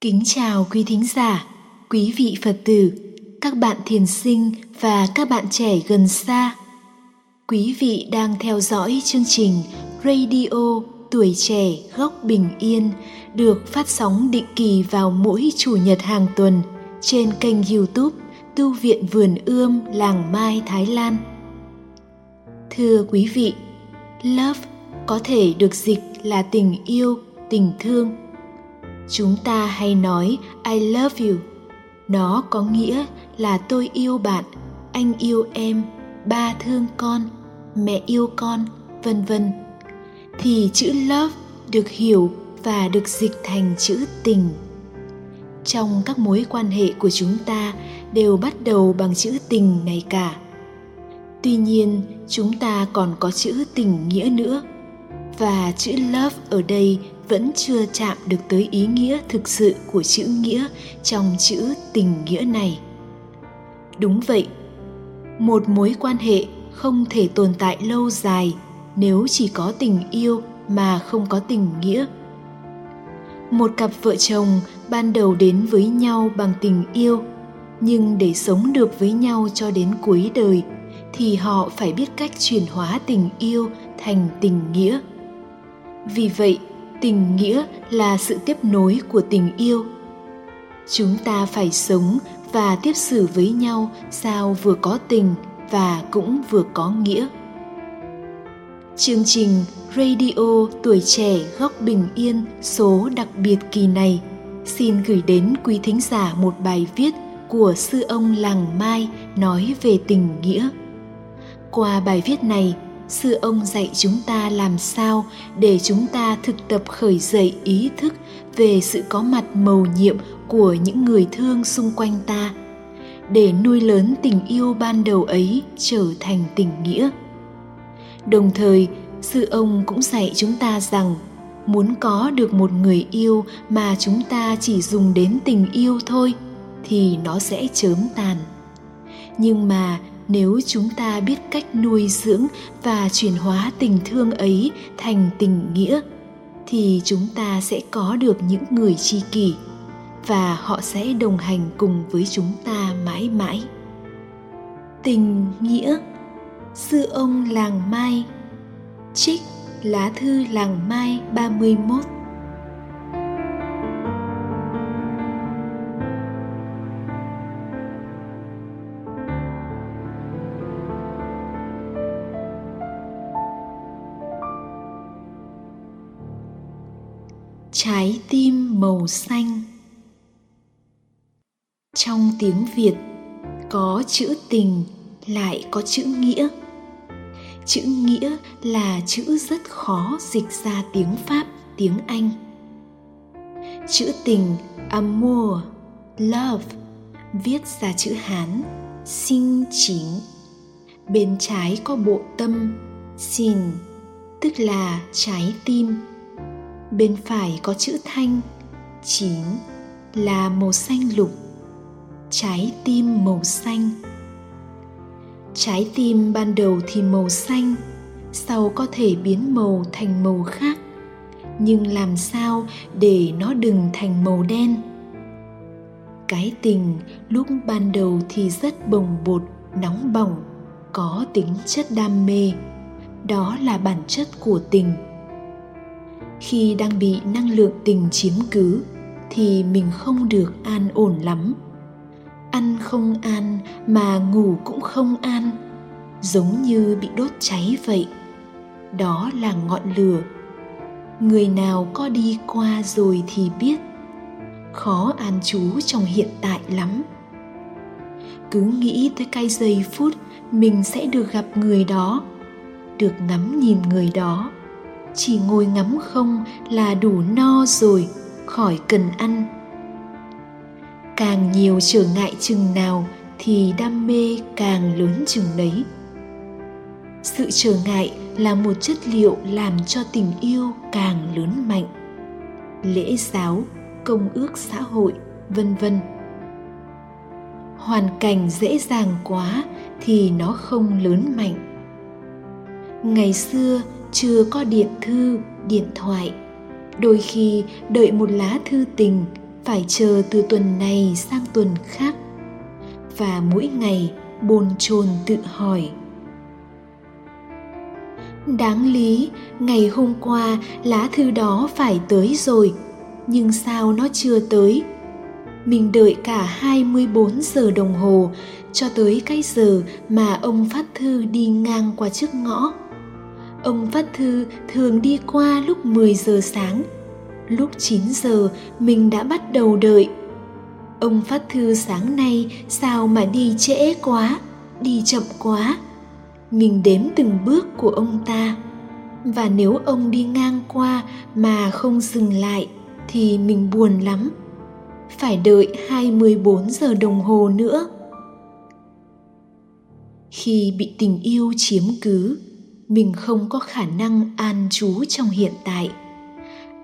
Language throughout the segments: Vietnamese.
Kính chào quý thính giả, quý vị Phật tử, các bạn thiền sinh và các bạn trẻ gần xa. Quý vị đang theo dõi chương trình Radio Tuổi Trẻ Góc Bình Yên được phát sóng định kỳ vào mỗi Chủ nhật hàng tuần trên kênh youtube Tu Viện Vườn Ươm Làng Mai Thái Lan. Thưa quý vị, Love có thể được dịch là tình yêu, tình thương – chúng ta hay nói, i love you. Nó có nghĩa là tôi yêu bạn, anh yêu em, ba thương con, mẹ yêu con, vân vân. Thì chữ love được hiểu và được dịch thành chữ tình. Trong các mối quan hệ của chúng ta đều bắt đầu bằng chữ tình này cả. Tuy nhiên, chúng ta còn có chữ tình nghĩa nữa. Và chữ love ở đây vẫn chưa chạm được tới ý nghĩa thực sự của chữ nghĩa trong chữ tình nghĩa này. Đúng vậy, một mối quan hệ không thể tồn tại lâu dài nếu chỉ có tình yêu mà không có tình nghĩa. Một cặp vợ chồng ban đầu đến với nhau bằng tình yêu, nhưng để sống được với nhau cho đến cuối đời thì họ phải biết cách chuyển hóa tình yêu thành tình nghĩa. Vì vậy tình nghĩa là sự tiếp nối của tình yêu. Chúng ta phải sống và tiếp xử với nhau sao vừa có tình và cũng vừa có nghĩa. Chương trình radio tuổi trẻ góc bình yên số đặc biệt kỳ này xin gửi đến quý thính giả một bài viết của sư ông làng mai nói về tình nghĩa. Qua bài viết này sư ông dạy chúng ta làm sao để chúng ta thực tập khởi dậy ý thức về sự có mặt mầu nhiệm của những người thương xung quanh ta, để nuôi lớn tình yêu ban đầu ấy trở thành tình nghĩa. Đồng thời, sư ông cũng dạy chúng ta rằng muốn có được một người yêu mà chúng ta chỉ dùng đến tình yêu thôi thì nó sẽ chớm tàn. Nhưng mà nếu chúng ta biết cách nuôi dưỡng và chuyển hóa tình thương ấy thành tình nghĩa, thì chúng ta sẽ có được những người tri kỷ và họ sẽ đồng hành cùng với chúng ta mãi mãi. Tình nghĩa, sư ông làng mai, trích lá thư làng mai 31 trái tim màu xanh. Trong tiếng việt, có chữ tình lại có chữ nghĩa. Chữ nghĩa là chữ rất khó dịch ra tiếng pháp, tiếng anh. Chữ tình, amour, love, viết ra chữ hán sinh chính. Bên trái có bộ tâm, xin, tức là trái tim bên phải có chữ thanh, chín, là màu xanh lục, trái tim màu xanh. Trái tim ban đầu thì màu xanh, sau có thể biến màu thành màu khác, nhưng làm sao để nó đừng thành màu đen? Cái tình lúc ban đầu thì rất bồng bột, nóng bỏng, có tính chất đam mê. Đó là bản chất của tình khi đang bị năng lượng tình chiếm cứ, thì mình không được an ổn lắm. Ăn không an mà ngủ cũng không an, giống như bị đốt cháy vậy. Đó là ngọn lửa. Người nào có đi qua rồi thì biết. Khó an trú trong hiện tại lắm. Cứ nghĩ tới cái giây phút mình sẽ được gặp người đó, được ngắm nhìn người đó chỉ ngồi ngắm không là đủ no rồi, khỏi cần ăn. Càng nhiều trở ngại chừng nào thì đam mê càng lớn chừng đấy sự trở ngại là một chất liệu làm cho tình yêu càng lớn mạnh. Lễ giáo, công ước xã hội, vân vân. Hoàn cảnh dễ dàng quá thì nó không lớn mạnh. Ngày xưa chưa có điện thư, điện thoại. Đôi khi đợi một lá thư tình, phải chờ từ tuần này sang tuần khác. Và mỗi ngày bồn chồn tự hỏi. Đáng lý, ngày hôm qua lá thư đó phải tới rồi, nhưng sao nó chưa tới? Mình đợi cả 24 giờ đồng hồ, cho tới cái giờ mà ông phát thư đi ngang qua trước ngõ. Ông phát thư thường đi qua lúc 10 giờ sáng. Lúc 9 giờ mình đã bắt đầu đợi. Ông phát thư sáng nay sao mà đi trễ quá, đi chậm quá. Mình đếm từng bước của ông ta. Và nếu ông đi ngang qua mà không dừng lại thì mình buồn lắm phải đợi 24 giờ đồng hồ nữa. Khi bị tình yêu chiếm cứ, mình không có khả năng an trú trong hiện tại.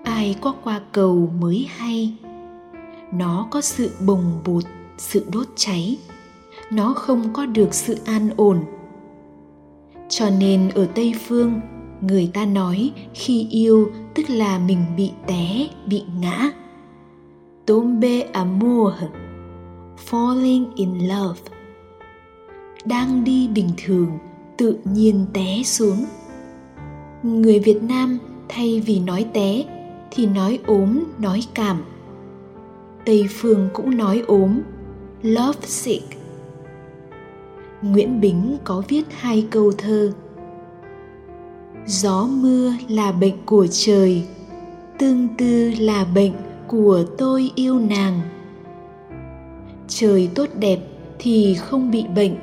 Ai có qua cầu mới hay. Nó có sự bồng bột, sự đốt cháy. Nó không có được sự an ổn. Cho nên ở Tây Phương, người ta nói khi yêu tức là mình bị té, bị ngã tombe à amour falling in love đang đi bình thường tự nhiên té xuống. Người việt nam thay vì nói té thì nói ốm, nói cảm. Tây phương cũng nói ốm, love sick. Nguyễn bính có viết hai câu thơ. Gió mưa là bệnh của trời, tương tư là bệnh của tôi yêu nàng. Trời tốt đẹp thì không bị bệnh,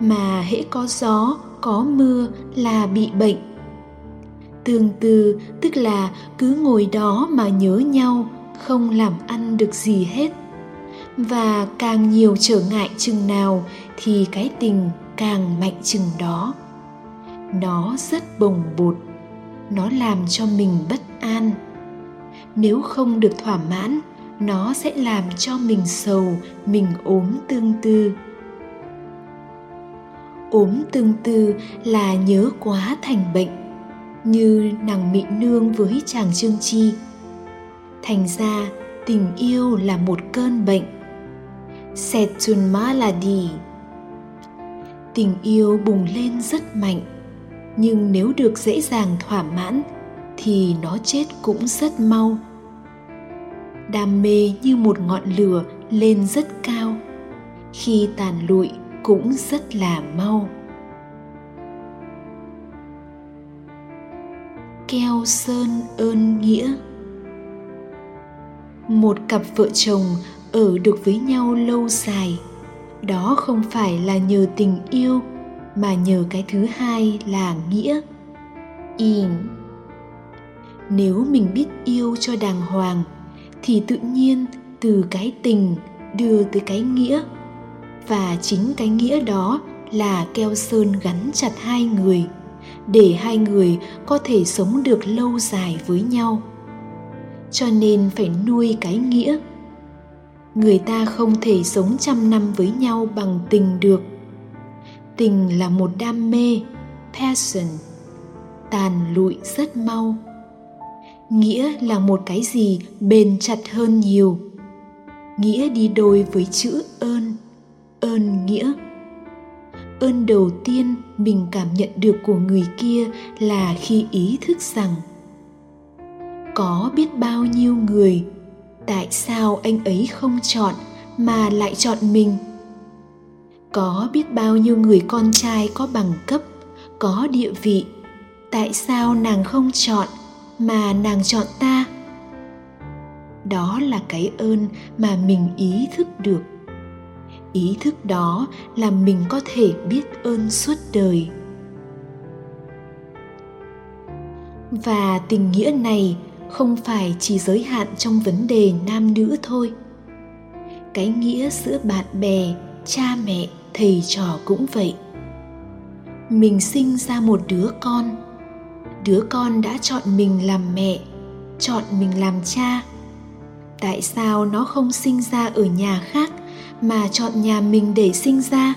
mà hễ có gió có mưa là bị bệnh. Tương tư, tức là cứ ngồi đó mà nhớ nhau, không làm ăn được gì hết. Và càng nhiều trở ngại chừng nào thì cái tình càng mạnh chừng đó. Nó rất bồng bột, nó làm cho mình bất an. Nếu không được thỏa mãn, nó sẽ làm cho mình sầu, mình ốm tương tư ốm tương tư là nhớ quá thành bệnh, như nàng mị nương với chàng trương chi. Thành ra, tình yêu là một cơn bệnh. C'est une maladie tình yêu bùng lên rất mạnh, nhưng nếu được dễ dàng thỏa mãn, thì nó chết cũng rất mau. Đam mê như một ngọn lửa lên rất cao. Khi tàn lụi cũng rất là mau. Keo sơn ơn nghĩa. Một cặp vợ chồng ở được với nhau lâu dài, đó không phải là nhờ tình yêu, mà nhờ cái thứ hai là nghĩa in nếu mình biết yêu cho đàng hoàng, thì tự nhiên từ cái tình đưa tới cái nghĩa và chính cái nghĩa đó là keo sơn gắn chặt hai người, để hai người có thể sống được lâu dài với nhau. Cho nên phải nuôi cái nghĩa. Người ta không thể sống trăm năm với nhau bằng tình được. Tình là một đam mê, passion, tàn lụi rất mau. Nghĩa là một cái gì bền chặt hơn nhiều. Nghĩa đi đôi với chữ ơn ơn nghĩa. Ơn đầu tiên mình cảm nhận được của người kia là khi ý thức rằng, có biết bao nhiêu người, tại sao anh ấy không chọn mà lại chọn mình? Có biết bao nhiêu người con trai có bằng cấp, có địa vị, tại sao nàng không chọn mà nàng chọn ta? Đó là cái ơn mà mình ý thức được ý thức đó là mình có thể biết ơn suốt đời. Và tình nghĩa này không phải chỉ giới hạn trong vấn đề nam nữ thôi. Cái nghĩa giữa bạn bè, cha mẹ, thầy trò cũng vậy. Mình sinh ra một đứa con. Đứa con đã chọn mình làm mẹ, chọn mình làm cha. Tại sao nó không sinh ra ở nhà khác? Mà chọn nhà mình để sinh ra.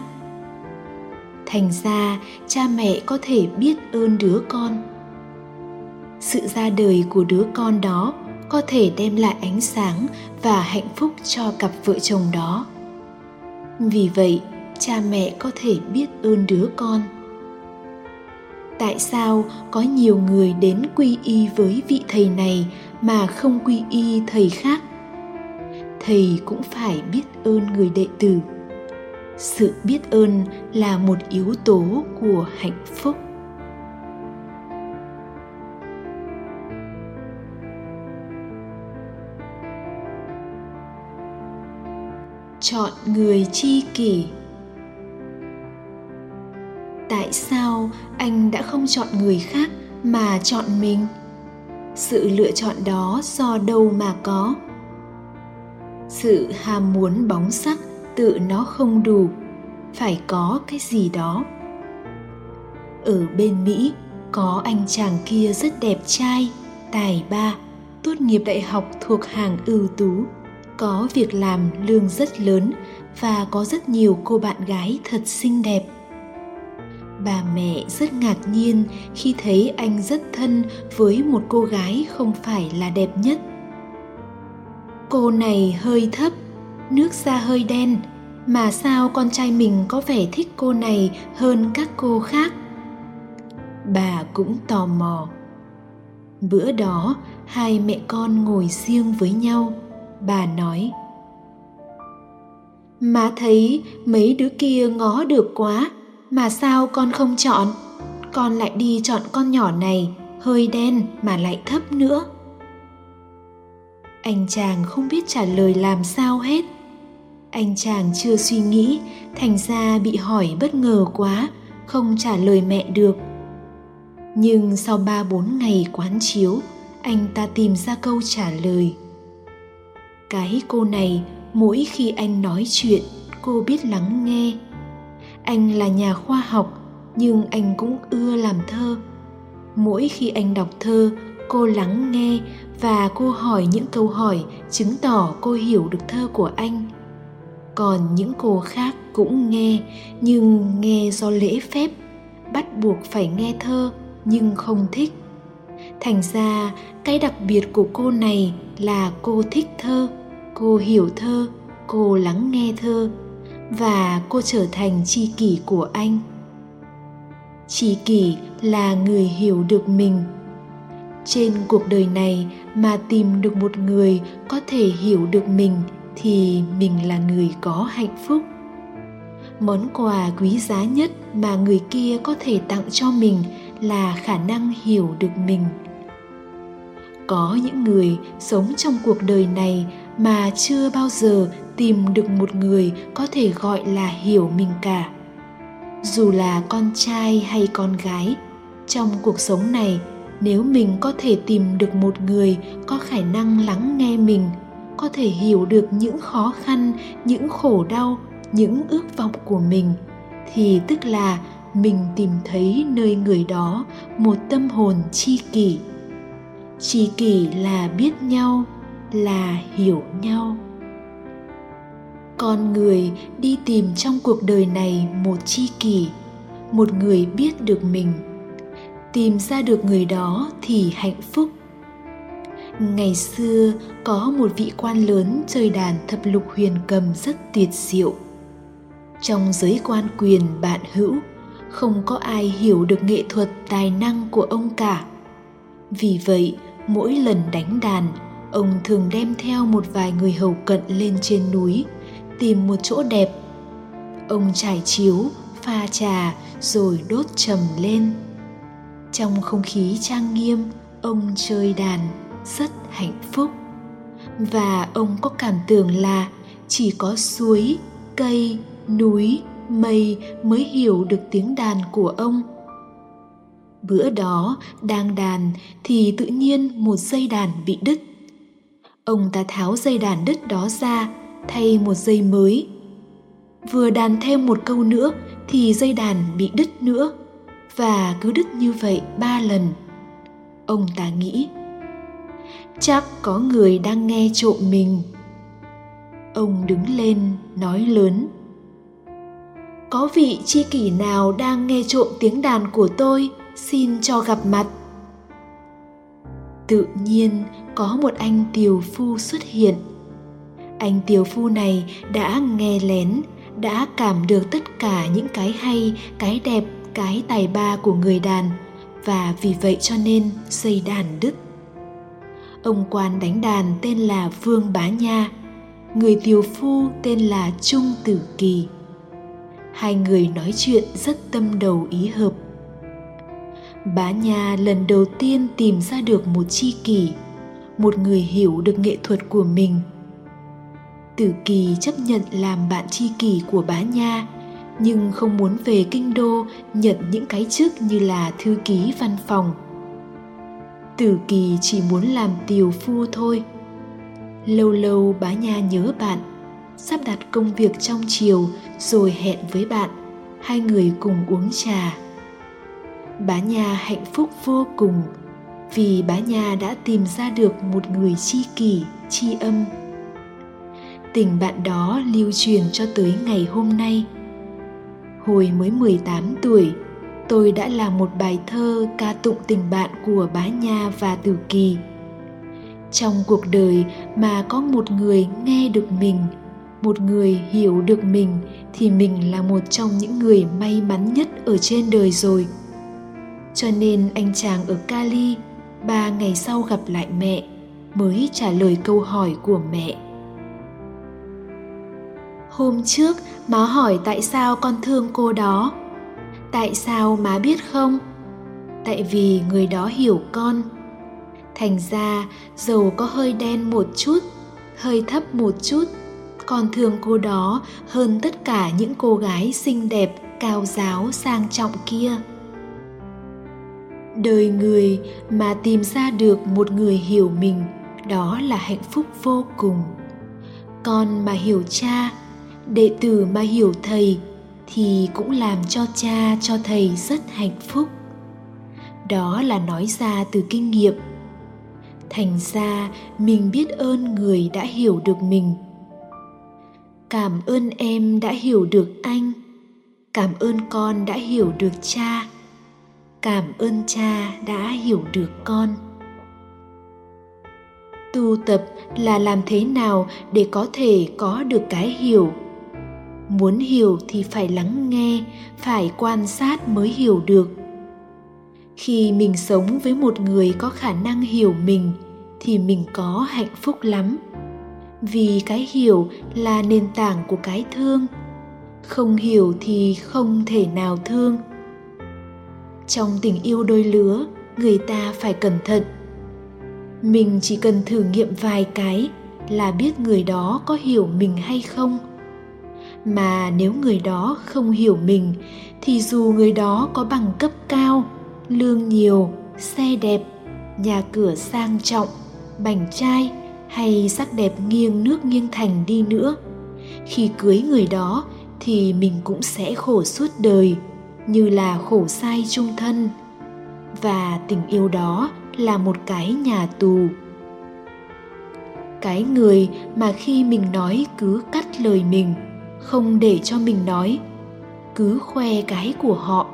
Thành ra, cha mẹ có thể biết ơn đứa con. Sự ra đời của đứa con đó có thể đem lại ánh sáng và hạnh phúc cho cặp vợ chồng đó. Vì vậy, cha mẹ có thể biết ơn đứa con. Tại sao có nhiều người đến quy y với vị thầy này mà không quy y thầy khác? Thầy cũng phải biết ơn người đệ tử. Sự biết ơn là một yếu tố của hạnh phúc. Chọn người chi kỷ. Tại sao anh đã không chọn người khác mà chọn mình? Sự lựa chọn đó do đâu mà có? Sự ham muốn bóng sắc tự nó không đủ. Phải có cái gì đó. Ở bên mỹ, có anh chàng kia rất đẹp trai, tài ba, tốt nghiệp đại học thuộc hàng ưu tú, có việc làm lương rất lớn và có rất nhiều cô bạn gái thật xinh đẹp. Bà mẹ rất ngạc nhiên khi thấy anh rất thân với một cô gái không phải là đẹp nhất cô này hơi thấp, nước da hơi đen, mà sao con trai mình có vẻ thích cô này hơn các cô khác? Bà cũng tò mò. Bữa đó, hai mẹ con ngồi riêng với nhau, bà nói. Má thấy mấy đứa kia ngó được quá, mà sao con không chọn? Con lại đi chọn con nhỏ này, hơi đen mà lại thấp nữa anh chàng không biết trả lời làm sao hết. Anh chàng chưa suy nghĩ, thành ra bị hỏi bất ngờ quá, không trả lời mẹ được. Nhưng sau ba bốn ngày quán chiếu, anh ta tìm ra câu trả lời. Cái cô này, mỗi khi anh nói chuyện, cô biết lắng nghe. Anh là nhà khoa học, nhưng anh cũng ưa làm thơ. Mỗi khi anh đọc thơ, cô lắng nghe và cô hỏi những câu hỏi chứng tỏ cô hiểu được thơ của anh. Còn những cô khác cũng nghe, nhưng nghe do lễ phép, bắt buộc phải nghe thơ, nhưng không thích. Thành ra, cái đặc biệt của cô này là cô thích thơ, cô hiểu thơ, cô lắng nghe thơ, và cô trở thành tri kỷ của anh. Tri kỷ là người hiểu được mình trên cuộc đời này mà tìm được một người có thể hiểu được mình thì mình là người có hạnh phúc. Món quà quý giá nhất mà người kia có thể tặng cho mình là khả năng hiểu được mình. Có những người sống trong cuộc đời này mà chưa bao giờ tìm được một người có thể gọi là hiểu mình cả. Dù là con trai hay con gái, trong cuộc sống này nếu mình có thể tìm được một người có khả năng lắng nghe mình, có thể hiểu được những khó khăn, những khổ đau, những ước vọng của mình, thì tức là mình tìm thấy nơi người đó, một tâm hồn chi kỷ. Chi kỷ là biết nhau, là hiểu nhau. Con người đi tìm trong cuộc đời này một chi kỷ, một người biết được mình tìm ra được người đó thì hạnh phúc. Ngày xưa, có một vị quan lớn chơi đàn thập lục huyền cầm rất tuyệt diệu. Trong giới quan quyền bạn hữu, không có ai hiểu được nghệ thuật tài năng của ông cả. Vì vậy, mỗi lần đánh đàn, ông thường đem theo một vài người hầu cận lên trên núi, tìm một chỗ đẹp. Ông trải chiếu, pha trà, rồi đốt trầm lên trong không khí trang nghiêm, ông chơi đàn rất hạnh phúc. Và ông có cảm tưởng là chỉ có suối, cây, núi, mây mới hiểu được tiếng đàn của ông. Bữa đó đang đàn thì tự nhiên một dây đàn bị đứt. Ông ta tháo dây đàn đứt đó ra, thay một dây mới. Vừa đàn thêm một câu nữa thì dây đàn bị đứt nữa và cứ đứt như vậy ba lần. Ông ta nghĩ, chắc có người đang nghe trộm mình. Ông đứng lên, nói lớn, có vị chi kỷ nào đang nghe trộm tiếng đàn của tôi, xin cho gặp mặt. Tự nhiên, có một anh tiều phu xuất hiện. Anh tiều phu này đã nghe lén, đã cảm được tất cả những cái hay, cái đẹp cái tài ba của người đàn, và vì vậy cho nên xây đàn đức. Ông quan đánh đàn tên là vương bá nha, người tiều phu tên là trung tử kỳ. Hai người nói chuyện rất tâm đầu ý hợp. Bá nha lần đầu tiên tìm ra được một chi kỷ, một người hiểu được nghệ thuật của mình. Tử kỳ chấp nhận làm bạn tri kỷ của bá nha nhưng không muốn về kinh đô, nhận những cái chức như là thư ký văn phòng. Tử kỳ chỉ muốn làm tiều phu thôi. Lâu lâu bá nha nhớ bạn, sắp đặt công việc trong chiều rồi hẹn với bạn, hai người cùng uống trà. Bá nha hạnh phúc vô cùng, vì bá nha đã tìm ra được một người chi kỷ, tri âm. Tình bạn đó lưu truyền cho tới ngày hôm nay hồi mới 18 tuổi, tôi đã làm một bài thơ ca tụng tình bạn của bá nha và tử kỳ. Trong cuộc đời mà có một người nghe được mình, một người hiểu được mình thì mình là một trong những người may mắn nhất ở trên đời rồi. Cho nên anh chàng ở cali, ba ngày sau gặp lại mẹ, mới trả lời câu hỏi của mẹ hôm trước, má hỏi tại sao con thương cô đó. Tại sao má biết không? Tại vì người đó hiểu con. Thành ra, dầu có hơi đen một chút, hơi thấp một chút, con thương cô đó hơn tất cả những cô gái xinh đẹp, cao giáo, sang trọng kia. Đời người mà tìm ra được một người hiểu mình, đó là hạnh phúc vô cùng. Con mà hiểu cha đệ tử mà hiểu thầy thì cũng làm cho cha cho thầy rất hạnh phúc. Đó là nói ra từ kinh nghiệm. Thành ra mình biết ơn người đã hiểu được mình. Cảm ơn em đã hiểu được anh. Cảm ơn con đã hiểu được cha. Cảm ơn cha đã hiểu được con. Tu tập là làm thế nào để có thể có được cái hiểu? Muốn hiểu thì phải lắng nghe, phải quan sát mới hiểu được. Khi mình sống với một người có khả năng hiểu mình, thì mình có hạnh phúc lắm. Vì cái hiểu là nền tảng của cái thương. Không hiểu thì không thể nào thương. Trong tình yêu đôi lứa, người ta phải cẩn thận. Mình chỉ cần thử nghiệm vài cái là biết người đó có hiểu mình hay không mà nếu người đó không hiểu mình, thì dù người đó có bằng cấp cao, lương nhiều, xe đẹp, nhà cửa sang trọng, bảnh trai hay sắc đẹp nghiêng nước nghiêng thành đi nữa, khi cưới người đó thì mình cũng sẽ khổ suốt đời như là khổ sai chung thân. Và tình yêu đó là một cái nhà tù. Cái người mà khi mình nói cứ cắt lời mình không để cho mình nói. Cứ khoe cái của họ,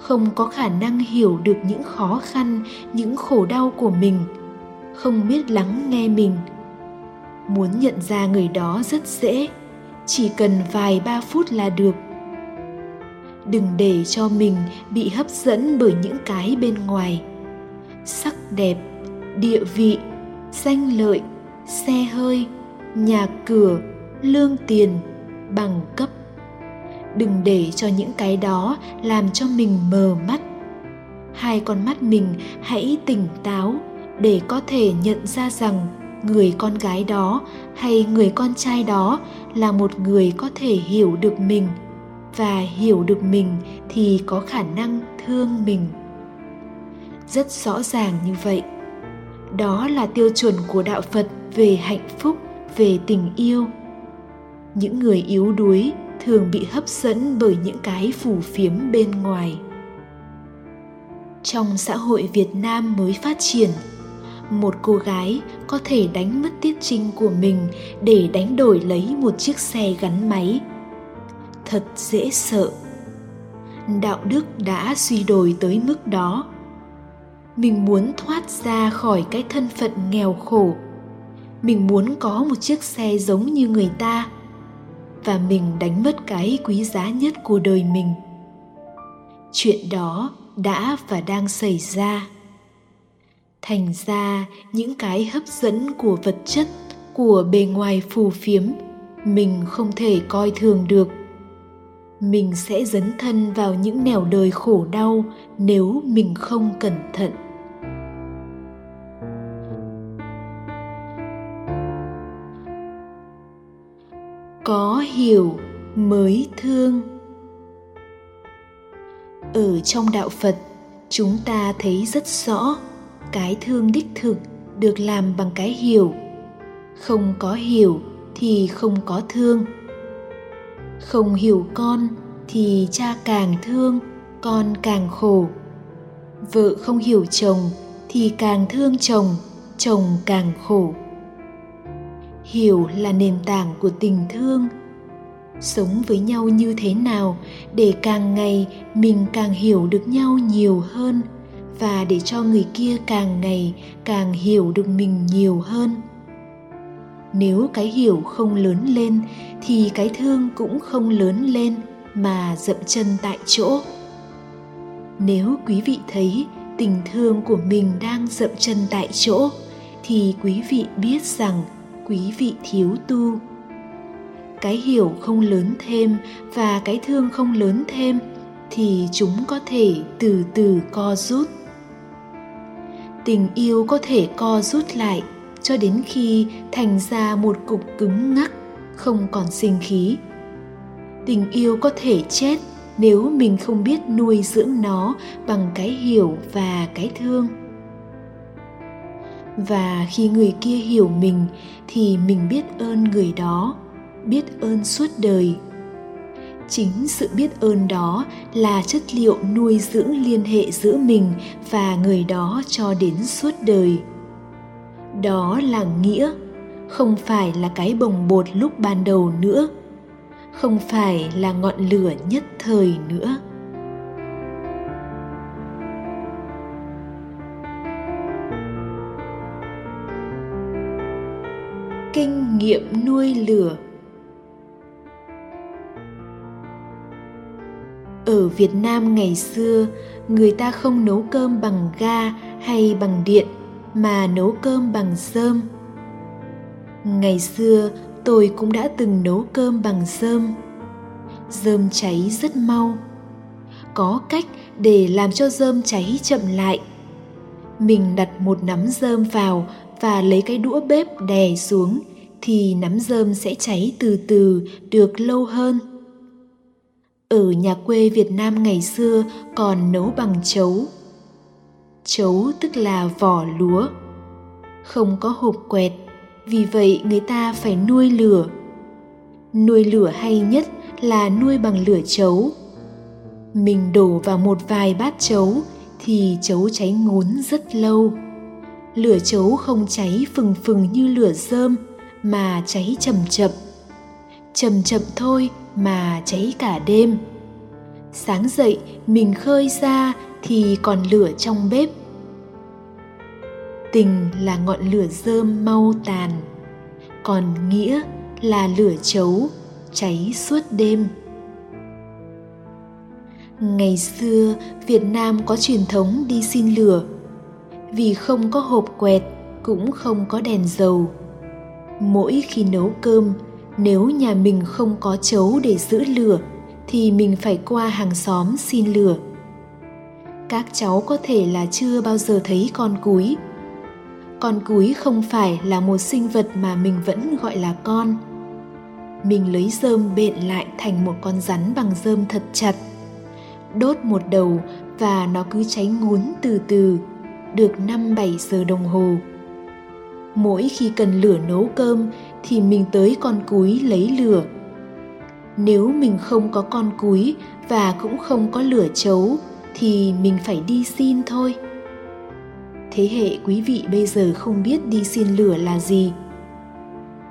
không có khả năng hiểu được những khó khăn, những khổ đau của mình, không biết lắng nghe mình. Muốn nhận ra người đó rất dễ, chỉ cần vài ba phút là được. Đừng để cho mình bị hấp dẫn bởi những cái bên ngoài. Sắc đẹp, địa vị, danh lợi, xe hơi, nhà cửa, lương tiền bằng cấp. Đừng để cho những cái đó làm cho mình mờ mắt. Hai con mắt mình hãy tỉnh táo để có thể nhận ra rằng người con gái đó hay người con trai đó là một người có thể hiểu được mình. Và hiểu được mình thì có khả năng thương mình. Rất rõ ràng như vậy. Đó là tiêu chuẩn của đạo phật về hạnh phúc, về tình yêu những người yếu đuối thường bị hấp dẫn bởi những cái phù phiếm bên ngoài. Trong xã hội việt nam mới phát triển, một cô gái có thể đánh mất tiết trinh của mình để đánh đổi lấy một chiếc xe gắn máy. Thật dễ sợ. Đạo đức đã suy đồi tới mức đó. Mình muốn thoát ra khỏi cái thân phận nghèo khổ. Mình muốn có một chiếc xe giống như người ta và mình đánh mất cái quý giá nhất của đời mình. Chuyện đó đã và đang xảy ra. Thành ra, những cái hấp dẫn của vật chất, của bề ngoài phù phiếm, mình không thể coi thường được. Mình sẽ dấn thân vào những nẻo đời khổ đau nếu mình không cẩn thận. Có hiểu mới thương. Ở trong đạo phật, chúng ta thấy rất rõ cái thương đích thực được làm bằng cái hiểu. Không có hiểu thì không có thương. Không hiểu con thì cha càng thương, con càng khổ. Vợ không hiểu chồng thì càng thương chồng chồng càng khổ hiểu là nền tảng của tình thương. Sống với nhau như thế nào để càng ngày mình càng hiểu được nhau nhiều hơn và để cho người kia càng ngày càng hiểu được mình nhiều hơn. Nếu cái hiểu không lớn lên thì cái thương cũng không lớn lên mà dậm chân tại chỗ. Nếu quý vị thấy tình thương của mình đang dậm chân tại chỗ thì quý vị biết rằng quý vị thiếu tu. Cái hiểu không lớn thêm và cái thương không lớn thêm thì chúng có thể từ từ co rút. Tình yêu có thể co rút lại cho đến khi thành ra một cục cứng ngắc, không còn sinh khí. Tình yêu có thể chết nếu mình không biết nuôi dưỡng nó bằng cái hiểu và cái thương và khi người kia hiểu mình, thì mình biết ơn người đó, biết ơn suốt đời. Chính sự biết ơn đó là chất liệu nuôi dưỡng liên hệ giữa mình và người đó cho đến suốt đời. Đó là nghĩa, không phải là cái bồng bột lúc ban đầu nữa, không phải là ngọn lửa nhất thời nữa. Nghiệm nuôi lửa. Ở việt nam ngày xưa, người ta không nấu cơm bằng ga hay bằng điện, mà nấu cơm bằng sơm. Ngày xưa, tôi cũng đã từng nấu cơm bằng sơm. Dơm cháy rất mau. Có cách để làm cho rơm cháy chậm lại. Mình đặt một nắm rơm vào và lấy cái đũa bếp đè xuống thì nắm rơm sẽ cháy từ từ, được lâu hơn. Ở nhà quê việt nam ngày xưa còn nấu bằng chấu. Chấu tức là vỏ lúa. Không có hộp quẹt, vì vậy người ta phải nuôi lửa. Nuôi lửa hay nhất là nuôi bằng lửa chấu. Mình đổ vào một vài bát chấu thì chấu cháy ngốn rất lâu. Lửa chấu không cháy phừng phừng như lửa rơm mà cháy chậm chậm. Chậm chậm thôi mà cháy cả đêm. Sáng dậy, mình khơi ra thì còn lửa trong bếp. Tình là ngọn lửa rơm mau tàn, còn nghĩa là lửa chấu cháy suốt đêm. Ngày xưa, việt nam có truyền thống đi xin lửa. Vì không có hộp quẹt, cũng không có đèn dầu mỗi khi nấu cơm, nếu nhà mình không có chấu để giữ lửa, thì mình phải qua hàng xóm xin lửa. Các cháu có thể là chưa bao giờ thấy con cúi. Con cúi không phải là một sinh vật mà mình vẫn gọi là con. Mình lấy rơm bện lại thành một con rắn bằng rơm thật chặt. Đốt một đầu và nó cứ cháy ngún từ từ, được năm bảy giờ đồng hồ mỗi khi cần lửa nấu cơm thì mình tới con cúi lấy lửa. Nếu mình không có con cúi và cũng không có lửa chấu thì mình phải đi xin thôi. Thế hệ quý vị bây giờ không biết đi xin lửa là gì.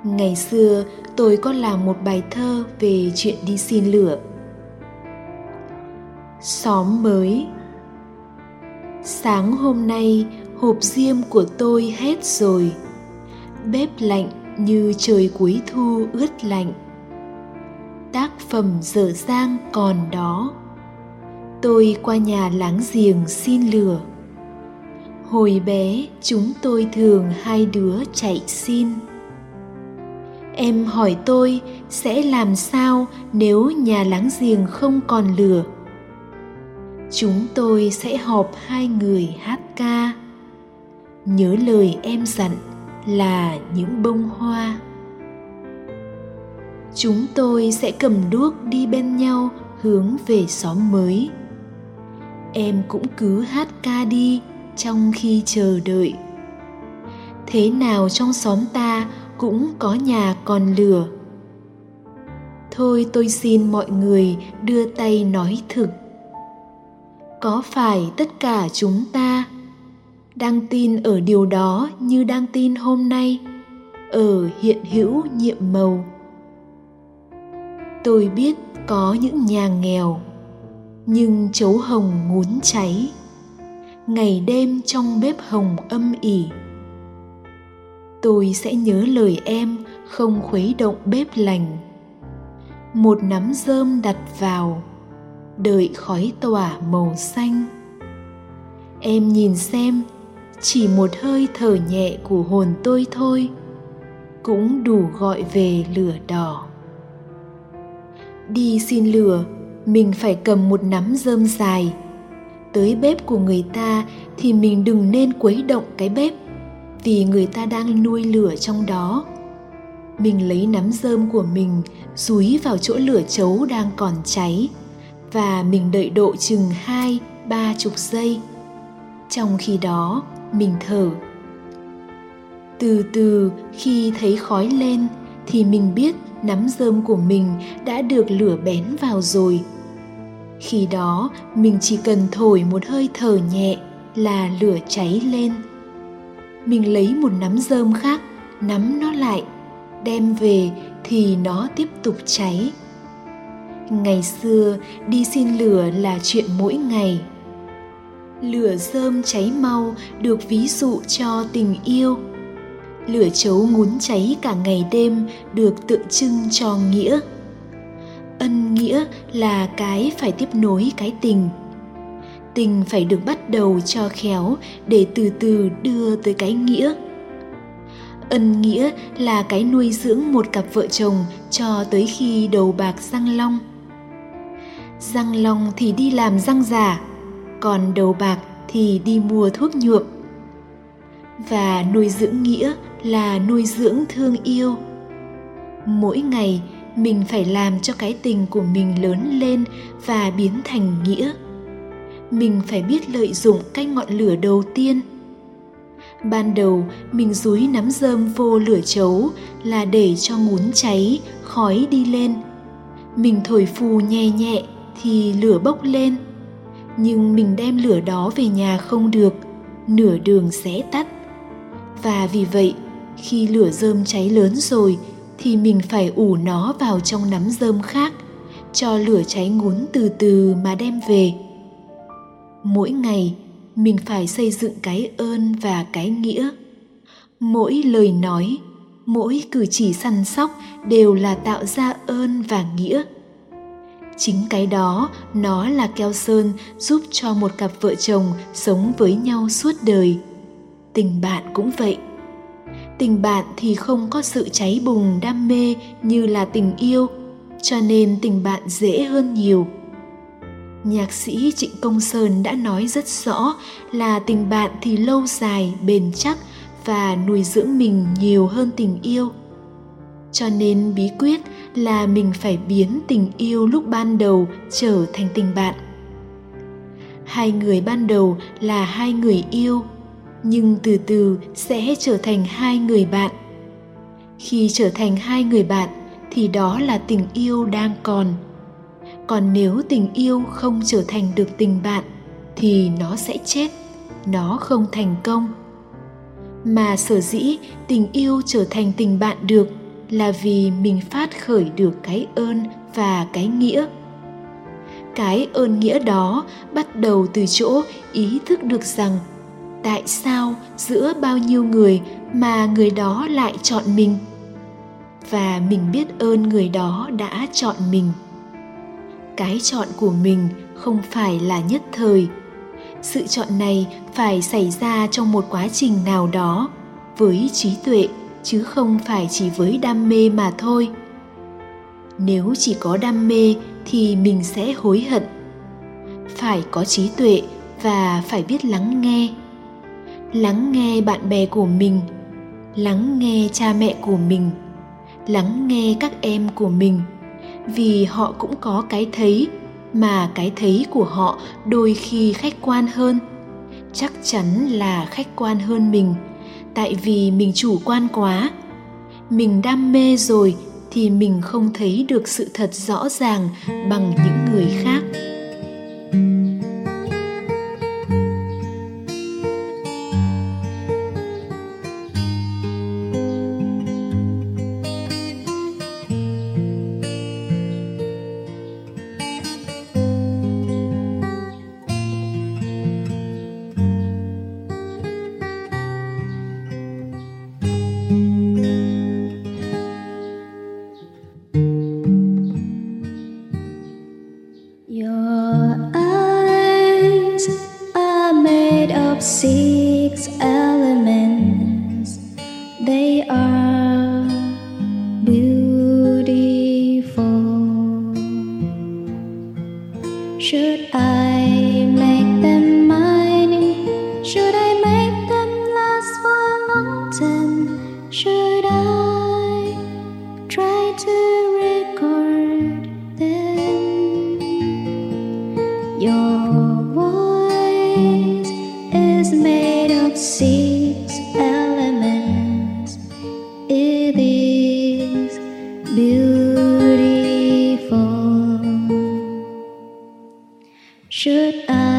Ngày xưa, tôi có làm một bài thơ về chuyện đi xin lửa. Xóm mới. Sáng hôm nay, hộp diêm của tôi hết rồi bếp lạnh như trời cuối thu ướt lạnh. Tác phẩm dở dang còn đó. Tôi qua nhà láng giềng xin lửa. Hồi bé, chúng tôi thường hai đứa chạy xin. Em hỏi tôi sẽ làm sao nếu nhà láng giềng không còn lửa? Chúng tôi sẽ họp hai người hát ca. Nhớ lời em dặn là những bông hoa. Chúng tôi sẽ cầm đuốc đi bên nhau hướng về xóm mới. Em cũng cứ hát ca đi trong khi chờ đợi. Thế nào trong xóm ta cũng có nhà còn lửa. Thôi tôi xin mọi người đưa tay nói thực. Có phải tất cả chúng ta đang tin ở điều đó như đang tin hôm nay, ở hiện hữu nhiệm màu. Tôi biết có những nhà nghèo, nhưng chấu hồng ngún cháy, ngày đêm trong bếp hồng âm ỉ. Tôi sẽ nhớ lời em không khuấy động bếp lành. Một nắm rơm đặt vào, đợi khói tỏa màu xanh. Em nhìn xem chỉ một hơi thở nhẹ của hồn tôi thôi, cũng đủ gọi về lửa đỏ. Đi xin lửa, mình phải cầm một nắm rơm dài. Tới bếp của người ta thì mình đừng nên quấy động cái bếp, vì người ta đang nuôi lửa trong đó. Mình lấy nắm rơm của mình, dúi vào chỗ lửa chấu đang còn cháy, và mình đợi độ chừng hai, ba chục giây. Trong khi đó mình thở. Từ từ, khi thấy khói lên, thì mình biết nắm rơm của mình đã được lửa bén vào rồi. Khi đó, mình chỉ cần thổi một hơi thở nhẹ là lửa cháy lên. Mình lấy một nắm rơm khác, nắm nó lại, đem về thì nó tiếp tục cháy. Ngày xưa, đi xin lửa là chuyện mỗi ngày lửa rơm cháy mau được ví dụ cho tình yêu. Lửa chấu ngún cháy cả ngày đêm được tượng trưng cho nghĩa. Ân nghĩa là cái phải tiếp nối cái tình. Tình phải được bắt đầu cho khéo để từ từ đưa tới cái nghĩa. Ân nghĩa là cái nuôi dưỡng một cặp vợ chồng cho tới khi đầu bạc răng long. Răng long thì đi làm răng giả còn đầu bạc thì đi mua thuốc nhuộm. Và nuôi dưỡng nghĩa là nuôi dưỡng thương yêu. Mỗi ngày, mình phải làm cho cái tình của mình lớn lên và biến thành nghĩa. Mình phải biết lợi dụng cái ngọn lửa đầu tiên. Ban đầu, mình dúi nắm rơm vô lửa chấu là để cho ngún cháy, khói đi lên. Mình thổi phù nhẹ nhẹ thì lửa bốc lên nhưng mình đem lửa đó về nhà không được, nửa đường sẽ tắt. Và vì vậy, khi lửa rơm cháy lớn rồi, thì mình phải ủ nó vào trong nắm rơm khác, cho lửa cháy ngún từ từ mà đem về. Mỗi ngày, mình phải xây dựng cái ơn và cái nghĩa. Mỗi lời nói, mỗi cử chỉ săn sóc đều là tạo ra ơn và nghĩa chính cái đó, nó là keo sơn, giúp cho một cặp vợ chồng sống với nhau suốt đời. Tình bạn cũng vậy. Tình bạn thì không có sự cháy bùng đam mê như là tình yêu, cho nên tình bạn dễ hơn nhiều. Nhạc sĩ trịnh công sơn đã nói rất rõ là tình bạn thì lâu dài, bền chắc và nuôi dưỡng mình nhiều hơn tình yêu cho nên bí quyết là mình phải biến tình yêu lúc ban đầu trở thành tình bạn. Hai người ban đầu là hai người yêu, nhưng từ từ sẽ trở thành hai người bạn. Khi trở thành hai người bạn, thì đó là tình yêu đang còn. Còn nếu tình yêu không trở thành được tình bạn, thì nó sẽ chết, nó không thành công. Mà sở dĩ tình yêu trở thành tình bạn được là vì mình phát khởi được cái ơn và cái nghĩa. Cái ơn nghĩa đó bắt đầu từ chỗ ý thức được rằng tại sao giữa bao nhiêu người mà người đó lại chọn mình và mình biết ơn người đó đã chọn mình. Cái chọn của mình không phải là nhất thời. Sự chọn này phải xảy ra trong một quá trình nào đó với trí tuệ chứ không phải chỉ với đam mê mà thôi. Nếu chỉ có đam mê thì mình sẽ hối hận. Phải có trí tuệ và phải biết lắng nghe. Lắng nghe bạn bè của mình, lắng nghe cha mẹ của mình, lắng nghe các em của mình, vì họ cũng có cái thấy mà cái thấy của họ đôi khi khách quan hơn. Chắc chắn là khách quan hơn mình tại vì mình chủ quan quá. Mình đam mê rồi thì mình không thấy được sự thật rõ ràng bằng những người khác. Should I?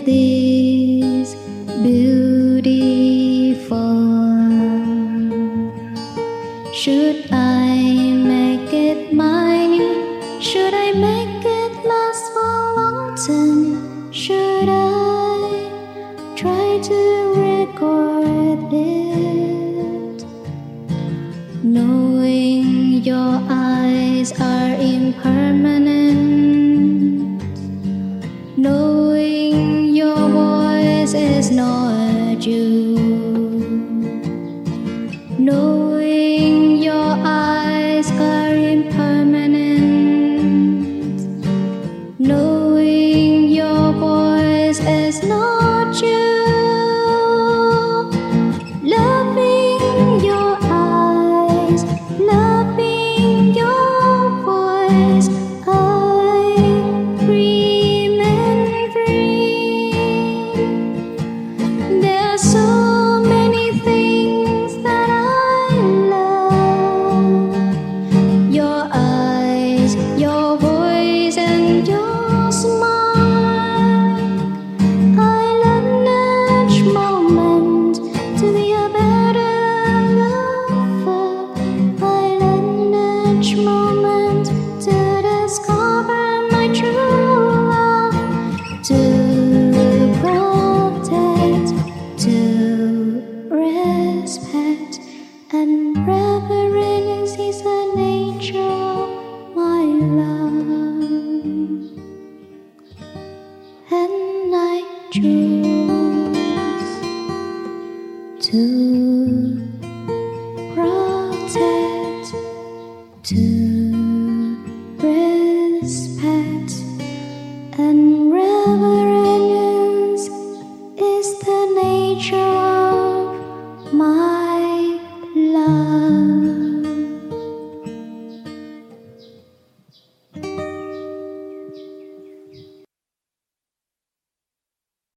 的